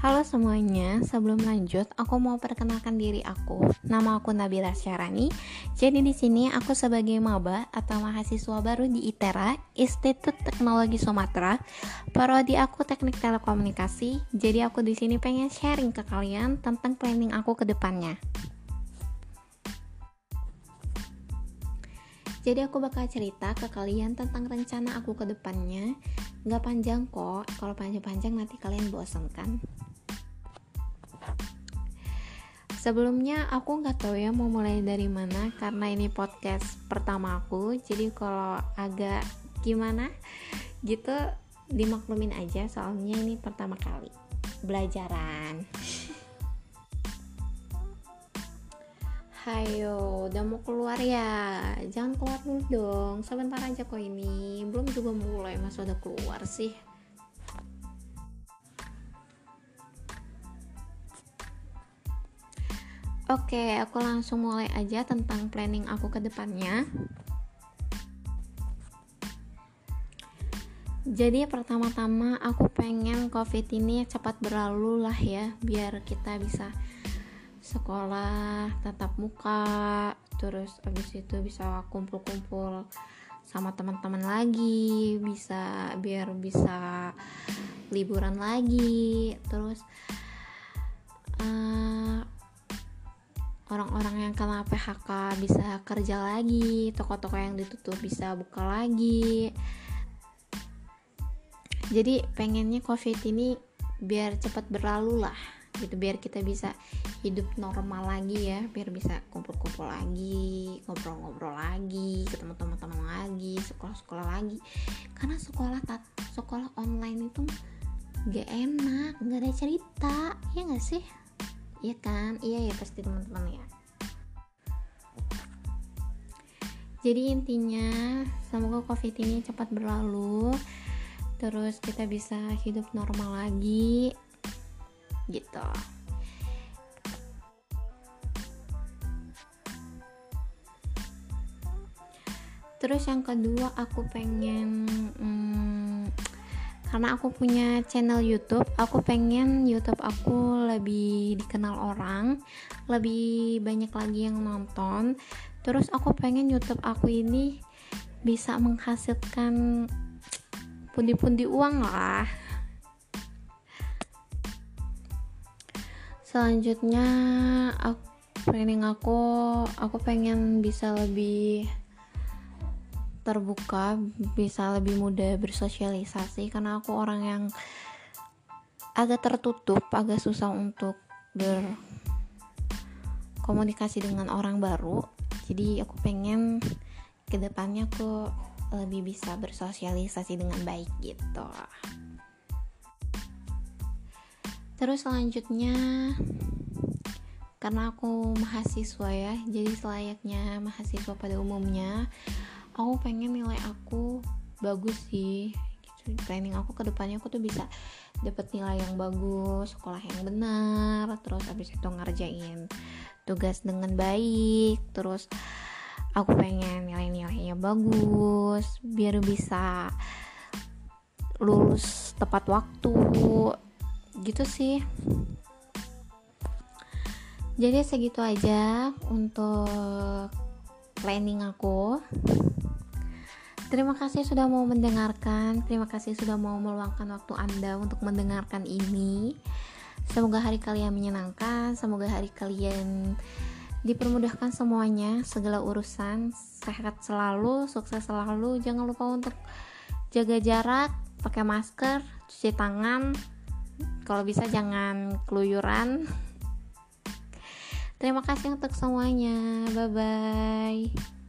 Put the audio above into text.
Halo semuanya, sebelum lanjut, aku mau perkenalkan diri aku. Nama aku Nabila Syarani. Jadi di sini aku sebagai maba atau mahasiswa baru di ITERA, Institut Teknologi Sumatera. Prodi aku Teknik Telekomunikasi. Jadi aku di sini pengen sharing ke kalian tentang planning aku ke depannya. Jadi aku bakal cerita ke kalian tentang rencana aku ke depannya. Gak panjang kok, kalau panjang-panjang nanti kalian bosan kan? Sebelumnya aku nggak tahu ya mau mulai dari mana karena ini podcast pertama aku. Jadi kalau agak gimana gitu dimaklumin aja soalnya ini pertama kali belajaran. Hayo, udah mau keluar ya? Jangan keluar dulu dong. Sebentar aja kok ini. Belum juga mulai, masa udah keluar sih. Oke, aku langsung mulai aja tentang planning aku ke depannya. Jadi pertama-tama aku pengen covid ini cepat berlalu lah ya Biar kita bisa sekolah tatap muka Terus abis itu bisa kumpul-kumpul sama teman-teman lagi Bisa biar bisa liburan lagi Terus uh, orang-orang yang kena PHK bisa kerja lagi, toko-toko yang ditutup bisa buka lagi. Jadi pengennya COVID ini biar cepat berlalu lah, gitu biar kita bisa hidup normal lagi ya, biar bisa kumpul-kumpul lagi, ngobrol-ngobrol lagi, ketemu teman-teman lagi, sekolah-sekolah lagi. Karena sekolah tat sekolah online itu gak enak, gak ada cerita, ya gak sih? Iya kan? Iya ya pasti teman-teman ya. Jadi intinya semoga covid ini cepat berlalu terus kita bisa hidup normal lagi gitu. Terus yang kedua aku pengen hmm, karena aku punya channel YouTube aku pengen YouTube aku lebih dikenal orang lebih banyak lagi yang nonton. Terus aku pengen YouTube aku ini bisa menghasilkan pundi-pundi uang lah. Selanjutnya aku planning aku aku pengen bisa lebih terbuka bisa lebih mudah bersosialisasi karena aku orang yang agak tertutup agak susah untuk berkomunikasi dengan orang baru. Jadi aku pengen ke depannya aku lebih bisa bersosialisasi dengan baik gitu. Terus selanjutnya karena aku mahasiswa ya jadi selayaknya mahasiswa pada umumnya aku pengen nilai aku bagus sih gitu. planning aku ke depannya aku tuh bisa dapat nilai yang bagus sekolah yang benar terus habis itu ngerjain tugas dengan baik terus aku pengen nilai-nilainya bagus biar bisa lulus tepat waktu gitu sih jadi segitu aja untuk planning aku Terima kasih sudah mau mendengarkan. Terima kasih sudah mau meluangkan waktu Anda untuk mendengarkan ini. Semoga hari kalian menyenangkan, semoga hari kalian dipermudahkan semuanya, segala urusan, sehat selalu, sukses selalu. Jangan lupa untuk jaga jarak, pakai masker, cuci tangan. Kalau bisa jangan keluyuran. Terima kasih untuk semuanya. Bye bye.